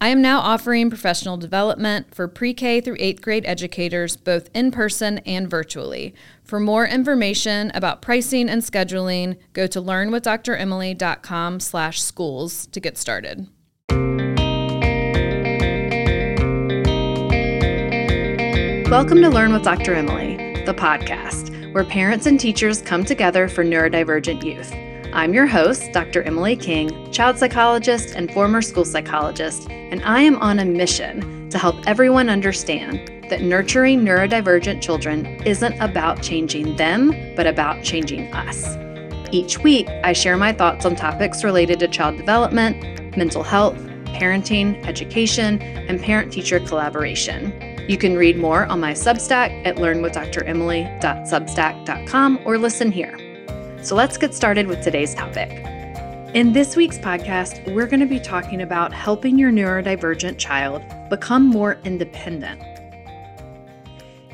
I am now offering professional development for pre K through eighth grade educators, both in person and virtually. For more information about pricing and scheduling, go to learnwithdremily.com slash schools to get started. Welcome to Learn with Dr. Emily, the podcast, where parents and teachers come together for neurodivergent youth. I'm your host, Dr. Emily King, child psychologist and former school psychologist, and I am on a mission to help everyone understand that nurturing neurodivergent children isn't about changing them, but about changing us. Each week, I share my thoughts on topics related to child development, mental health, parenting, education, and parent teacher collaboration. You can read more on my Substack at learnwithdremily.substack.com or listen here. So let's get started with today's topic. In this week's podcast, we're going to be talking about helping your neurodivergent child become more independent.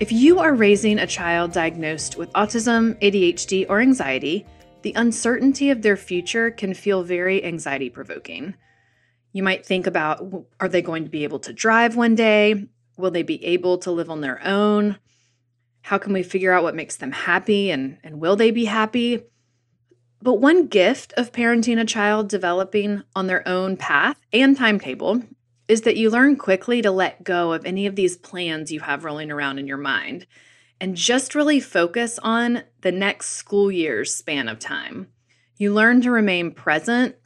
If you are raising a child diagnosed with autism, ADHD, or anxiety, the uncertainty of their future can feel very anxiety provoking. You might think about are they going to be able to drive one day? Will they be able to live on their own? How can we figure out what makes them happy and, and will they be happy? But one gift of parenting a child developing on their own path and timetable is that you learn quickly to let go of any of these plans you have rolling around in your mind and just really focus on the next school year's span of time. You learn to remain present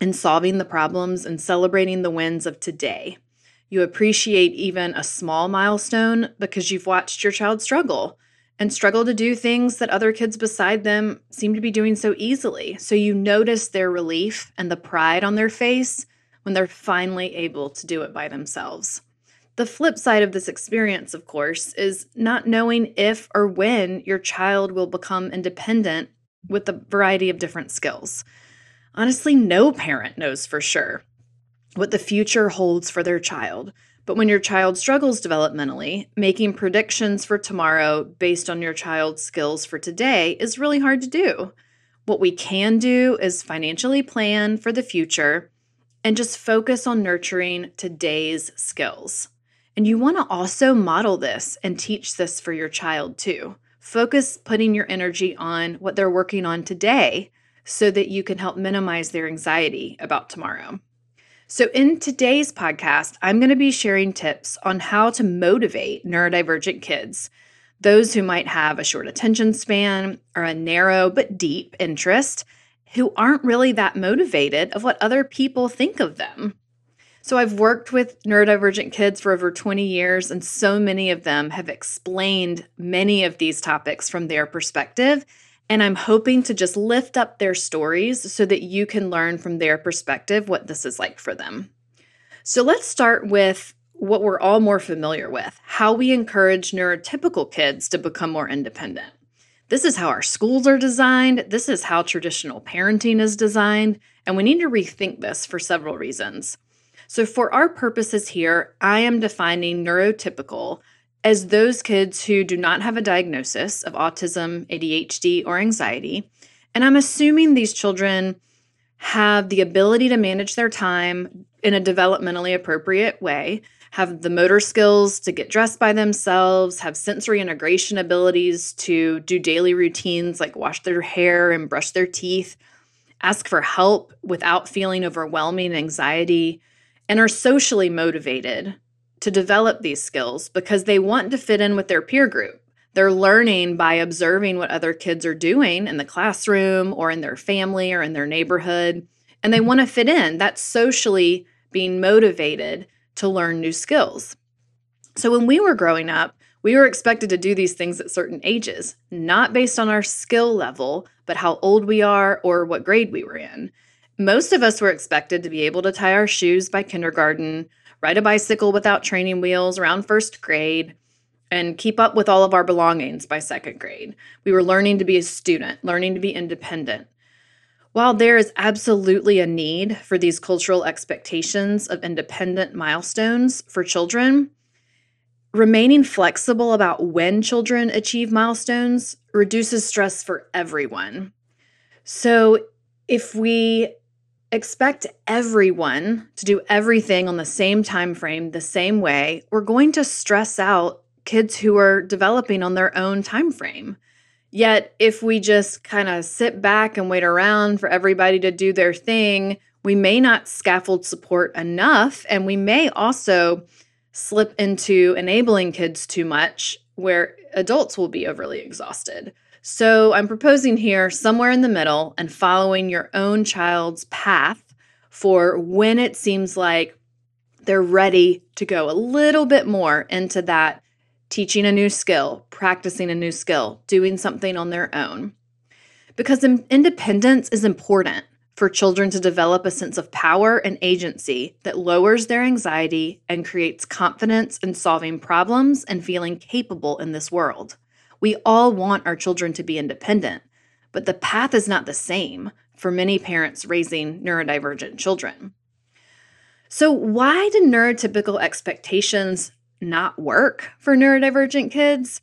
in solving the problems and celebrating the wins of today. You appreciate even a small milestone because you've watched your child struggle and struggle to do things that other kids beside them seem to be doing so easily. So you notice their relief and the pride on their face when they're finally able to do it by themselves. The flip side of this experience, of course, is not knowing if or when your child will become independent with a variety of different skills. Honestly, no parent knows for sure what the future holds for their child. But when your child struggles developmentally, making predictions for tomorrow based on your child's skills for today is really hard to do. What we can do is financially plan for the future and just focus on nurturing today's skills. And you want to also model this and teach this for your child too. Focus putting your energy on what they're working on today so that you can help minimize their anxiety about tomorrow. So, in today's podcast, I'm going to be sharing tips on how to motivate neurodivergent kids, those who might have a short attention span or a narrow but deep interest, who aren't really that motivated of what other people think of them. So, I've worked with neurodivergent kids for over 20 years, and so many of them have explained many of these topics from their perspective. And I'm hoping to just lift up their stories so that you can learn from their perspective what this is like for them. So let's start with what we're all more familiar with how we encourage neurotypical kids to become more independent. This is how our schools are designed, this is how traditional parenting is designed, and we need to rethink this for several reasons. So, for our purposes here, I am defining neurotypical as those kids who do not have a diagnosis of autism, ADHD, or anxiety. And I'm assuming these children have the ability to manage their time in a developmentally appropriate way, have the motor skills to get dressed by themselves, have sensory integration abilities to do daily routines like wash their hair and brush their teeth, ask for help without feeling overwhelming anxiety, and are socially motivated to develop these skills because they want to fit in with their peer group. They're learning by observing what other kids are doing in the classroom or in their family or in their neighborhood. And they want to fit in. That's socially being motivated to learn new skills. So when we were growing up, we were expected to do these things at certain ages, not based on our skill level, but how old we are or what grade we were in. Most of us were expected to be able to tie our shoes by kindergarten, ride a bicycle without training wheels around first grade, and keep up with all of our belongings by second grade. We were learning to be a student, learning to be independent. While there is absolutely a need for these cultural expectations of independent milestones for children, remaining flexible about when children achieve milestones reduces stress for everyone. So, if we expect everyone to do everything on the same time frame the same way. We're going to stress out kids who are developing on their own time frame. Yet if we just kind of sit back and wait around for everybody to do their thing we may not scaffold support enough and we may also slip into enabling kids too much where adults will be overly exhausted so I'm proposing here somewhere in the middle and following your own child's path for when it seems like they're ready to go a little bit more into that teaching a new skill, practicing a new skill, doing something on their own. Because independence is important for children to develop a sense of power and agency that lowers their anxiety and creates confidence in solving problems and feeling capable in this world. We all want our children to be independent, but the path is not the same for many parents raising neurodivergent children. So, why do neurotypical expectations not work for neurodivergent kids?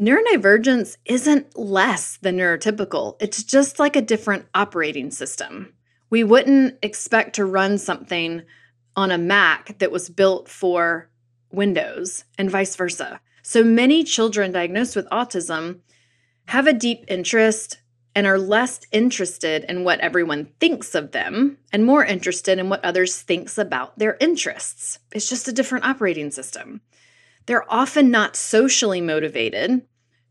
Neurodivergence isn't less than neurotypical, it's just like a different operating system. We wouldn't expect to run something on a Mac that was built for Windows and vice versa. So many children diagnosed with autism have a deep interest and are less interested in what everyone thinks of them and more interested in what others thinks about their interests. It's just a different operating system. They're often not socially motivated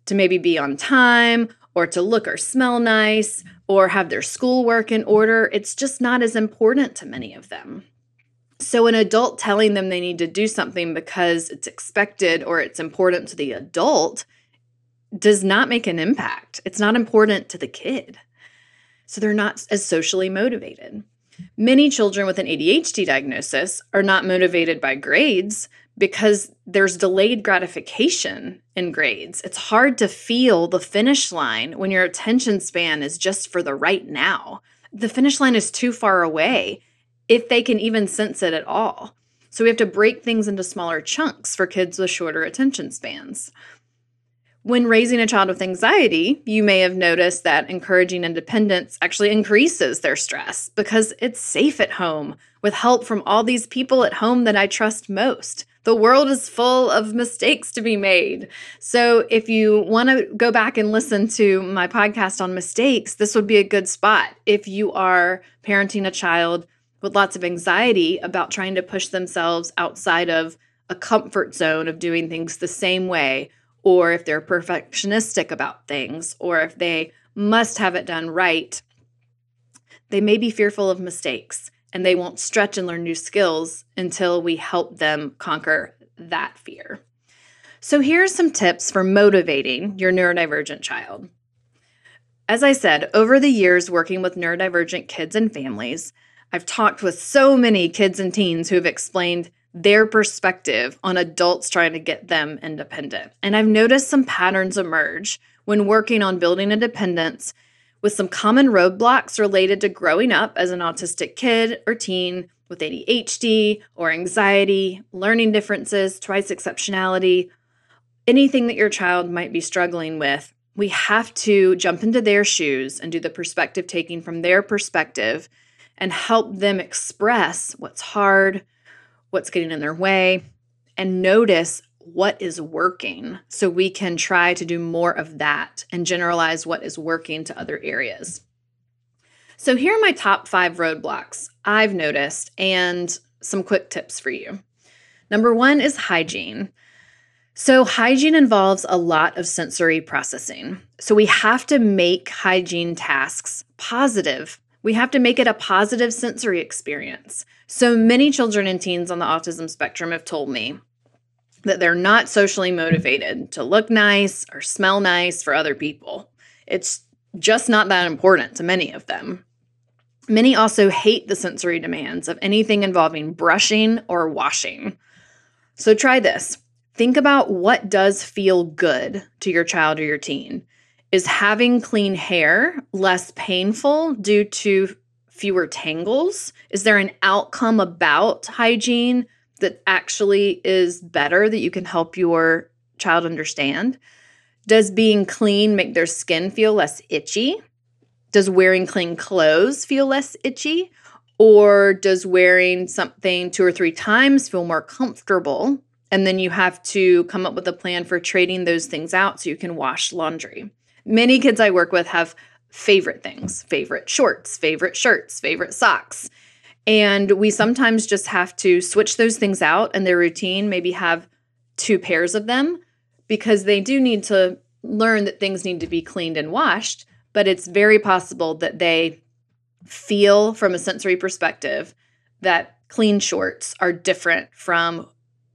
to maybe be on time or to look or smell nice or have their schoolwork in order. It's just not as important to many of them. So, an adult telling them they need to do something because it's expected or it's important to the adult does not make an impact. It's not important to the kid. So, they're not as socially motivated. Many children with an ADHD diagnosis are not motivated by grades because there's delayed gratification in grades. It's hard to feel the finish line when your attention span is just for the right now. The finish line is too far away if they can even sense it at all. So we have to break things into smaller chunks for kids with shorter attention spans. When raising a child with anxiety, you may have noticed that encouraging independence actually increases their stress because it's safe at home with help from all these people at home that I trust most. The world is full of mistakes to be made. So, if you want to go back and listen to my podcast on mistakes, this would be a good spot. If you are parenting a child with lots of anxiety about trying to push themselves outside of a comfort zone of doing things the same way, or if they're perfectionistic about things, or if they must have it done right, they may be fearful of mistakes and they won't stretch and learn new skills until we help them conquer that fear. So, here are some tips for motivating your neurodivergent child. As I said, over the years working with neurodivergent kids and families, I've talked with so many kids and teens who have explained their perspective on adults trying to get them independent. And I've noticed some patterns emerge when working on building independence with some common roadblocks related to growing up as an autistic kid or teen with ADHD or anxiety, learning differences, twice exceptionality, anything that your child might be struggling with. We have to jump into their shoes and do the perspective taking from their perspective and help them express what's hard, what's getting in their way, and notice what is working so we can try to do more of that and generalize what is working to other areas. So, here are my top five roadblocks I've noticed and some quick tips for you. Number one is hygiene. So, hygiene involves a lot of sensory processing. So, we have to make hygiene tasks positive. We have to make it a positive sensory experience. So, many children and teens on the autism spectrum have told me that they're not socially motivated to look nice or smell nice for other people. It's just not that important to many of them. Many also hate the sensory demands of anything involving brushing or washing. So try this. Think about what does feel good to your child or your teen. Is having clean hair less painful due to fewer tangles? Is there an outcome about hygiene that actually is better that you can help your child understand? Does being clean make their skin feel less itchy? Does wearing clean clothes feel less itchy? Or does wearing something two or three times feel more comfortable? And then you have to come up with a plan for trading those things out so you can wash laundry. Many kids I work with have favorite things favorite shorts, favorite shirts, favorite socks. And we sometimes just have to switch those things out in their routine, maybe have two pairs of them because they do need to learn that things need to be cleaned and washed. But it's very possible that they feel from a sensory perspective that clean shorts are different from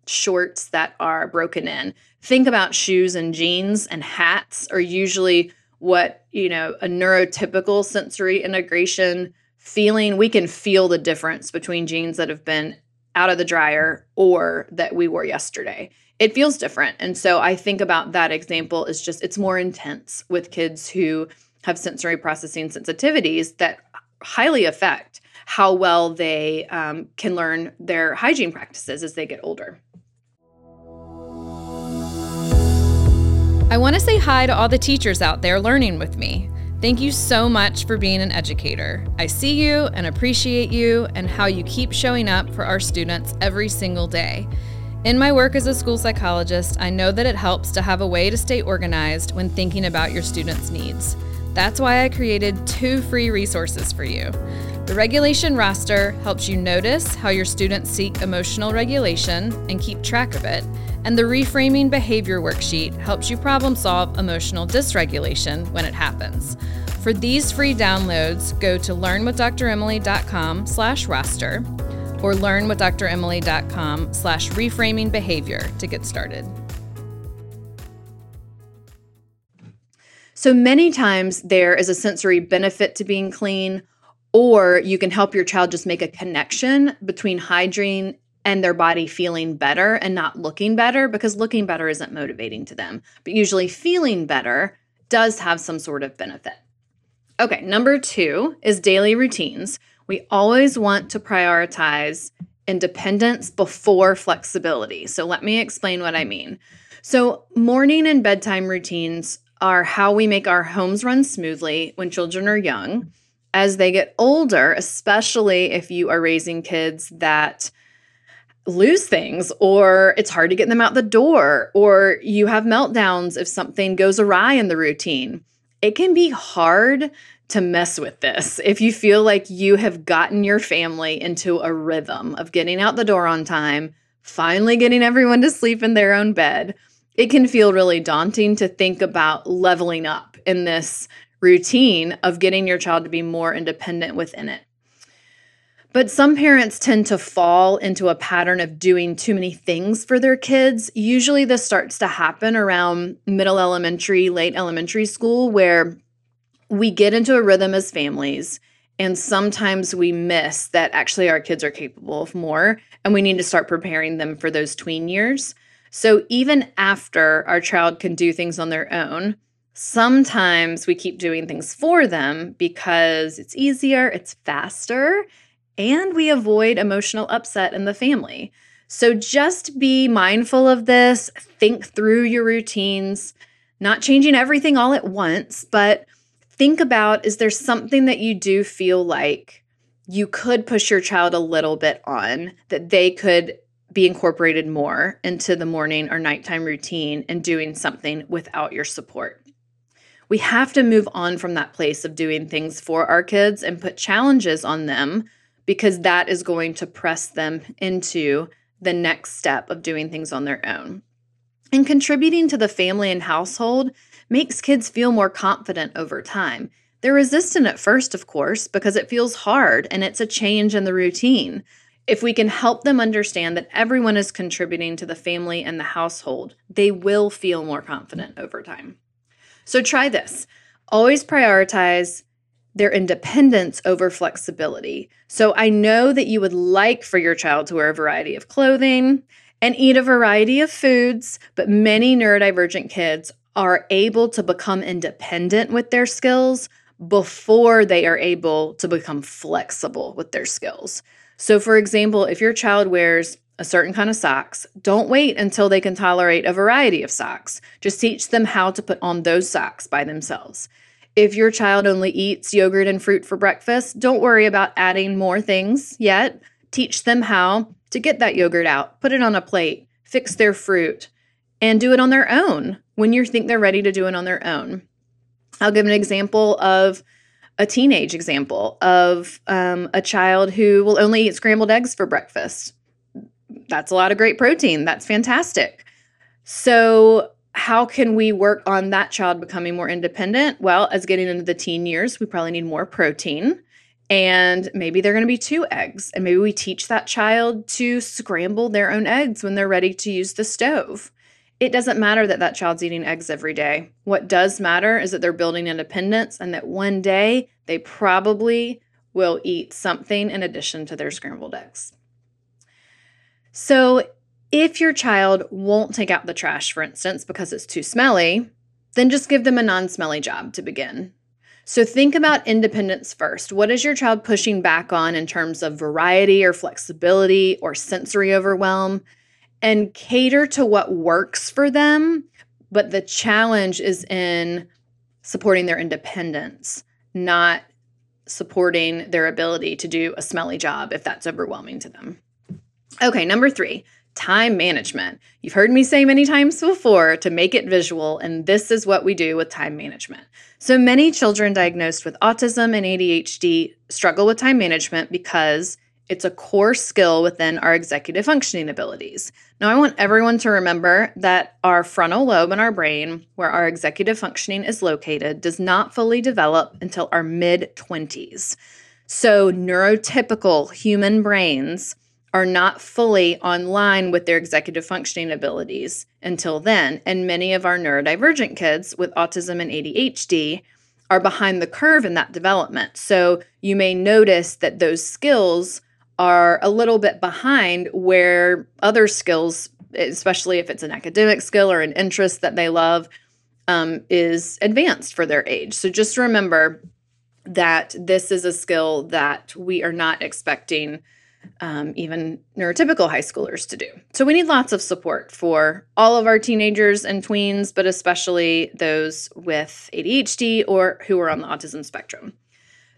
shorts that are broken in. Think about shoes and jeans and hats are usually what, you know, a neurotypical sensory integration feeling. We can feel the difference between jeans that have been out of the dryer or that we wore yesterday. It feels different. And so I think about that example is just it's more intense with kids who have sensory processing sensitivities that highly affect how well they um, can learn their hygiene practices as they get older. I want to say hi to all the teachers out there learning with me. Thank you so much for being an educator. I see you and appreciate you and how you keep showing up for our students every single day. In my work as a school psychologist, I know that it helps to have a way to stay organized when thinking about your students' needs. That's why I created two free resources for you. The regulation roster helps you notice how your students seek emotional regulation and keep track of it and the Reframing Behavior Worksheet helps you problem solve emotional dysregulation when it happens. For these free downloads, go to learnwithdremily.com slash roster or learnwithdremily.com slash reframing behavior to get started. So many times there is a sensory benefit to being clean, or you can help your child just make a connection between hygiene and their body feeling better and not looking better because looking better isn't motivating to them. But usually feeling better does have some sort of benefit. Okay, number two is daily routines. We always want to prioritize independence before flexibility. So let me explain what I mean. So, morning and bedtime routines are how we make our homes run smoothly when children are young. As they get older, especially if you are raising kids that lose things or it's hard to get them out the door or you have meltdowns if something goes awry in the routine. It can be hard to mess with this if you feel like you have gotten your family into a rhythm of getting out the door on time, finally getting everyone to sleep in their own bed. It can feel really daunting to think about leveling up in this routine of getting your child to be more independent within it. But some parents tend to fall into a pattern of doing too many things for their kids. Usually, this starts to happen around middle elementary, late elementary school, where we get into a rhythm as families. And sometimes we miss that actually our kids are capable of more, and we need to start preparing them for those tween years. So, even after our child can do things on their own, sometimes we keep doing things for them because it's easier, it's faster, and we avoid emotional upset in the family. So just be mindful of this, think through your routines, not changing everything all at once, but think about is there something that you do feel like you could push your child a little bit on that they could be incorporated more into the morning or nighttime routine and doing something without your support. We have to move on from that place of doing things for our kids and put challenges on them because that is going to press them into the next step of doing things on their own. And contributing to the family and household makes kids feel more confident over time. They're resistant at first, of course, because it feels hard and it's a change in the routine. If we can help them understand that everyone is contributing to the family and the household, they will feel more confident over time. So try this. Always prioritize their independence over flexibility. So I know that you would like for your child to wear a variety of clothing and eat a variety of foods, but many neurodivergent kids are able to become independent with their skills before they are able to become flexible with their skills. So, for example, if your child wears a certain kind of socks, don't wait until they can tolerate a variety of socks. Just teach them how to put on those socks by themselves. If your child only eats yogurt and fruit for breakfast, don't worry about adding more things yet. Teach them how to get that yogurt out, put it on a plate, fix their fruit, and do it on their own when you think they're ready to do it on their own. I'll give an example of a teenage example of um, a child who will only eat scrambled eggs for breakfast. That's a lot of great protein. That's fantastic. So, how can we work on that child becoming more independent? Well, as getting into the teen years, we probably need more protein. And maybe they're going to be two eggs. And maybe we teach that child to scramble their own eggs when they're ready to use the stove. It doesn't matter that that child's eating eggs every day. What does matter is that they're building independence and that one day they probably will eat something in addition to their scrambled eggs. So, if your child won't take out the trash, for instance, because it's too smelly, then just give them a non smelly job to begin. So think about independence first. What is your child pushing back on in terms of variety or flexibility or sensory overwhelm? And cater to what works for them. But the challenge is in supporting their independence, not supporting their ability to do a smelly job if that's overwhelming to them. Okay, number three, time management. You've heard me say many times before to make it visual, and this is what we do with time management. So many children diagnosed with autism and ADHD struggle with time management because it's a core skill within our executive functioning abilities. Now, I want everyone to remember that our frontal lobe in our brain, where our executive functioning is located, does not fully develop until our mid 20s. So, neurotypical human brains are not fully online with their executive functioning abilities until then. And many of our neurodivergent kids with autism and ADHD are behind the curve in that development. So you may notice that those skills are a little bit behind where other skills, especially if it's an academic skill or an interest that they love, um, is advanced for their age. So just remember that this is a skill that we are not expecting um, even neurotypical high schoolers to do. So we need lots of support for all of our teenagers and tweens, but especially those with ADHD or who are on the autism spectrum.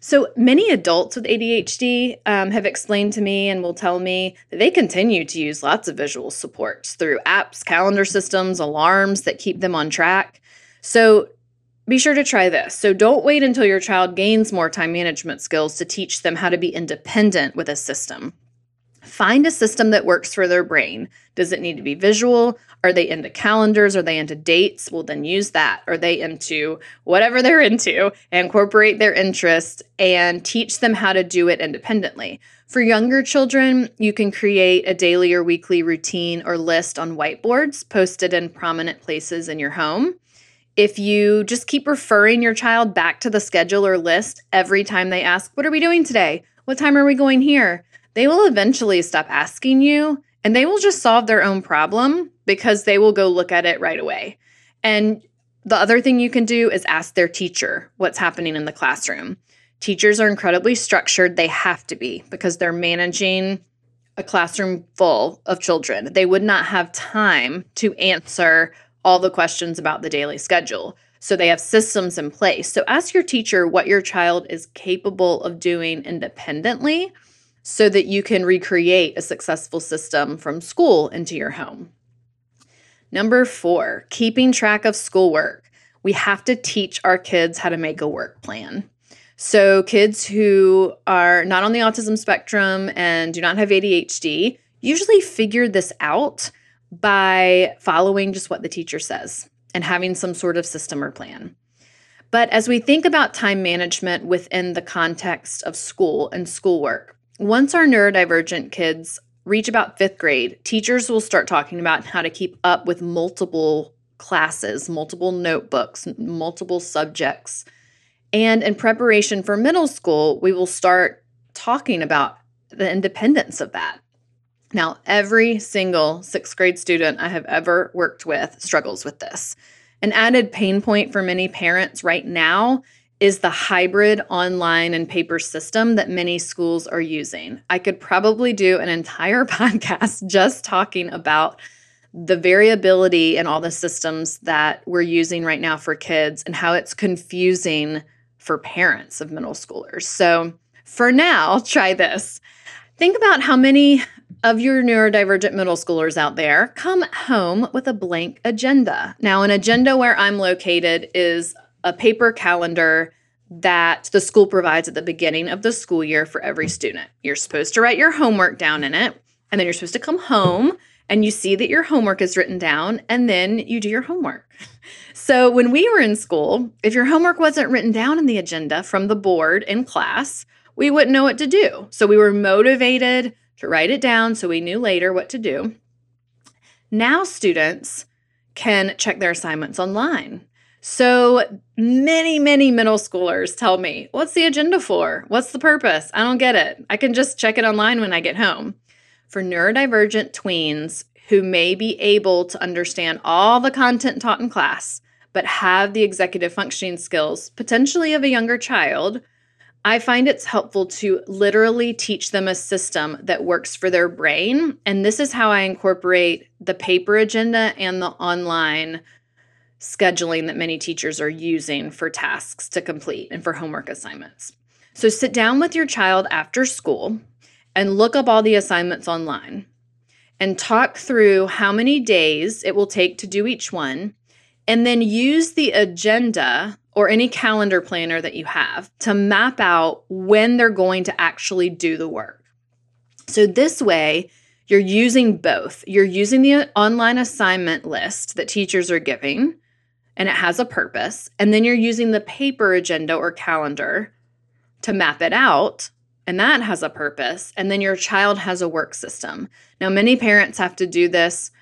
So many adults with ADHD um, have explained to me and will tell me that they continue to use lots of visual supports through apps, calendar systems, alarms that keep them on track. So be sure to try this. So don't wait until your child gains more time management skills to teach them how to be independent with a system. Find a system that works for their brain. Does it need to be visual? Are they into calendars? Are they into dates? Well, then use that. Are they into whatever they're into? Incorporate their interests and teach them how to do it independently. For younger children, you can create a daily or weekly routine or list on whiteboards posted in prominent places in your home. If you just keep referring your child back to the schedule or list every time they ask, What are we doing today? What time are we going here? They will eventually stop asking you and they will just solve their own problem because they will go look at it right away. And the other thing you can do is ask their teacher what's happening in the classroom. Teachers are incredibly structured. They have to be because they're managing a classroom full of children. They would not have time to answer all the questions about the daily schedule. So they have systems in place. So ask your teacher what your child is capable of doing independently so that you can recreate a successful system from school into your home. Number four, keeping track of schoolwork. We have to teach our kids how to make a work plan. So, kids who are not on the autism spectrum and do not have ADHD usually figure this out by following just what the teacher says and having some sort of system or plan. But as we think about time management within the context of school and schoolwork, once our neurodivergent kids reach about fifth grade, teachers will start talking about how to keep up with multiple classes, multiple notebooks, multiple subjects. And in preparation for middle school, we will start talking about the independence of that. Now, every single sixth grade student I have ever worked with struggles with this. An added pain point for many parents right now is the hybrid online and paper system that many schools are using. I could probably do an entire podcast just talking about the variability in all the systems that we're using right now for kids and how it's confusing for parents of middle schoolers. So, for now, try this. Think about how many of your neurodivergent middle schoolers out there come home with a blank agenda. Now, an agenda where I'm located is a paper calendar that the school provides at the beginning of the school year for every student. You're supposed to write your homework down in it, and then you're supposed to come home and you see that your homework is written down, and then you do your homework. So, when we were in school, if your homework wasn't written down in the agenda from the board in class, we wouldn't know what to do. So, we were motivated to write it down so we knew later what to do. Now, students can check their assignments online. So many, many middle schoolers tell me, What's the agenda for? What's the purpose? I don't get it. I can just check it online when I get home. For neurodivergent tweens who may be able to understand all the content taught in class, but have the executive functioning skills, potentially of a younger child, I find it's helpful to literally teach them a system that works for their brain. And this is how I incorporate the paper agenda and the online scheduling that many teachers are using for tasks to complete and for homework assignments. So sit down with your child after school and look up all the assignments online and talk through how many days it will take to do each one. And then use the agenda or any calendar planner that you have to map out when they're going to actually do the work. So, this way, you're using both. You're using the online assignment list that teachers are giving and it has a purpose. And then you're using the paper agenda or calendar to map it out, and that has a purpose. And then your child has a work system. Now, many parents have to do this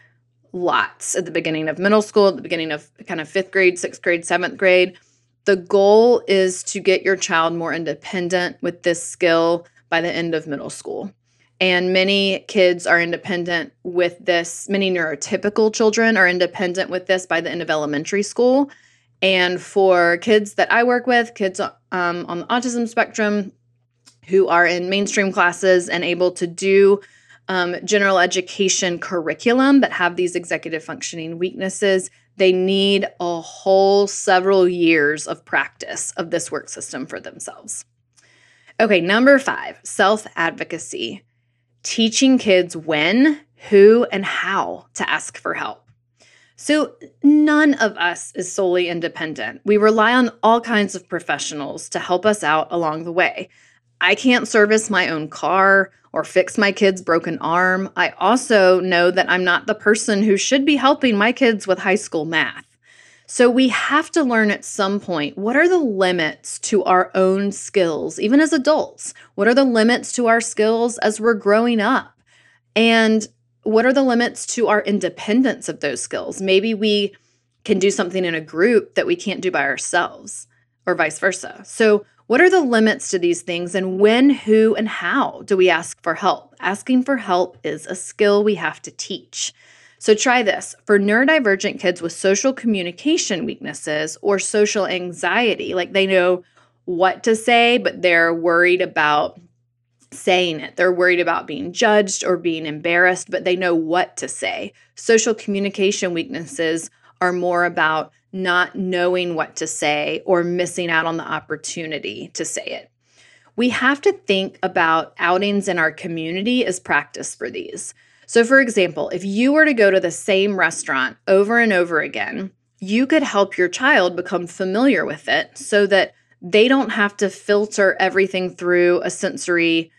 lots at the beginning of middle school, at the beginning of kind of fifth grade, sixth grade, seventh grade. The goal is to get your child more independent with this skill by the end of middle school. And many kids are independent with this. Many neurotypical children are independent with this by the end of elementary school. And for kids that I work with, kids um, on the autism spectrum who are in mainstream classes and able to do um, general education curriculum but have these executive functioning weaknesses, they need a whole several years of practice of this work system for themselves. Okay, number five self advocacy teaching kids when, who, and how to ask for help. So, none of us is solely independent. We rely on all kinds of professionals to help us out along the way. I can't service my own car or fix my kid's broken arm. I also know that I'm not the person who should be helping my kids with high school math. So we have to learn at some point what are the limits to our own skills, even as adults? What are the limits to our skills as we're growing up? And what are the limits to our independence of those skills? Maybe we can do something in a group that we can't do by ourselves, or vice versa. So, what are the limits to these things, and when, who, and how do we ask for help? Asking for help is a skill we have to teach. So try this for neurodivergent kids with social communication weaknesses or social anxiety, like they know what to say, but they're worried about saying it. They're worried about being judged or being embarrassed, but they know what to say. Social communication weaknesses are more about not knowing what to say or missing out on the opportunity to say it. We have to think about outings in our community as practice for these. So, for example, if you were to go to the same restaurant over and over again, you could help your child become familiar with it so that they don't have to filter everything through a sensory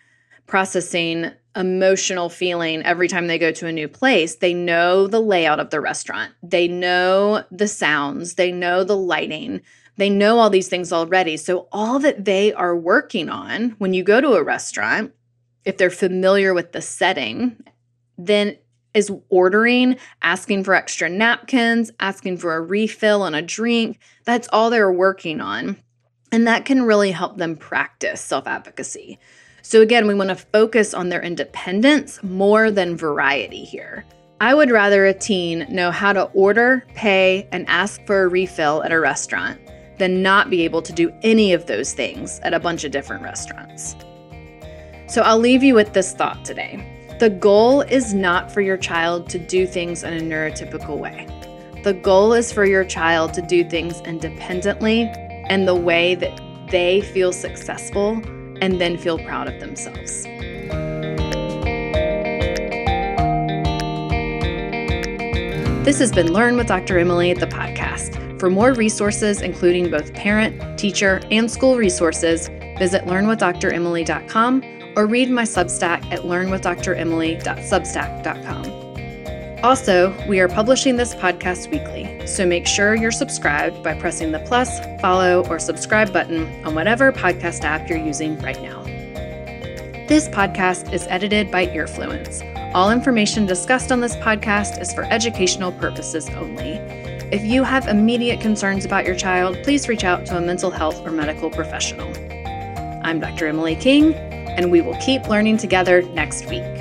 processing emotional feeling every time they go to a new place. They know the layout of the restaurant, they know the sounds, they know the lighting, they know all these things already. So, all that they are working on when you go to a restaurant, if they're familiar with the setting, then is ordering, asking for extra napkins, asking for a refill on a drink. That's all they're working on. And that can really help them practice self advocacy. So, again, we want to focus on their independence more than variety here. I would rather a teen know how to order, pay, and ask for a refill at a restaurant than not be able to do any of those things at a bunch of different restaurants. So, I'll leave you with this thought today. The goal is not for your child to do things in a neurotypical way. The goal is for your child to do things independently and the way that they feel successful and then feel proud of themselves. This has been Learn with Dr. Emily, the podcast. For more resources, including both parent, teacher, and school resources, visit learnwithdremily.com or read my Substack at learnwithdremily.substack.com. Also, we are publishing this podcast weekly, so make sure you're subscribed by pressing the plus, follow, or subscribe button on whatever podcast app you're using right now. This podcast is edited by Earfluence. All information discussed on this podcast is for educational purposes only. If you have immediate concerns about your child, please reach out to a mental health or medical professional. I'm Dr. Emily King, and we will keep learning together next week.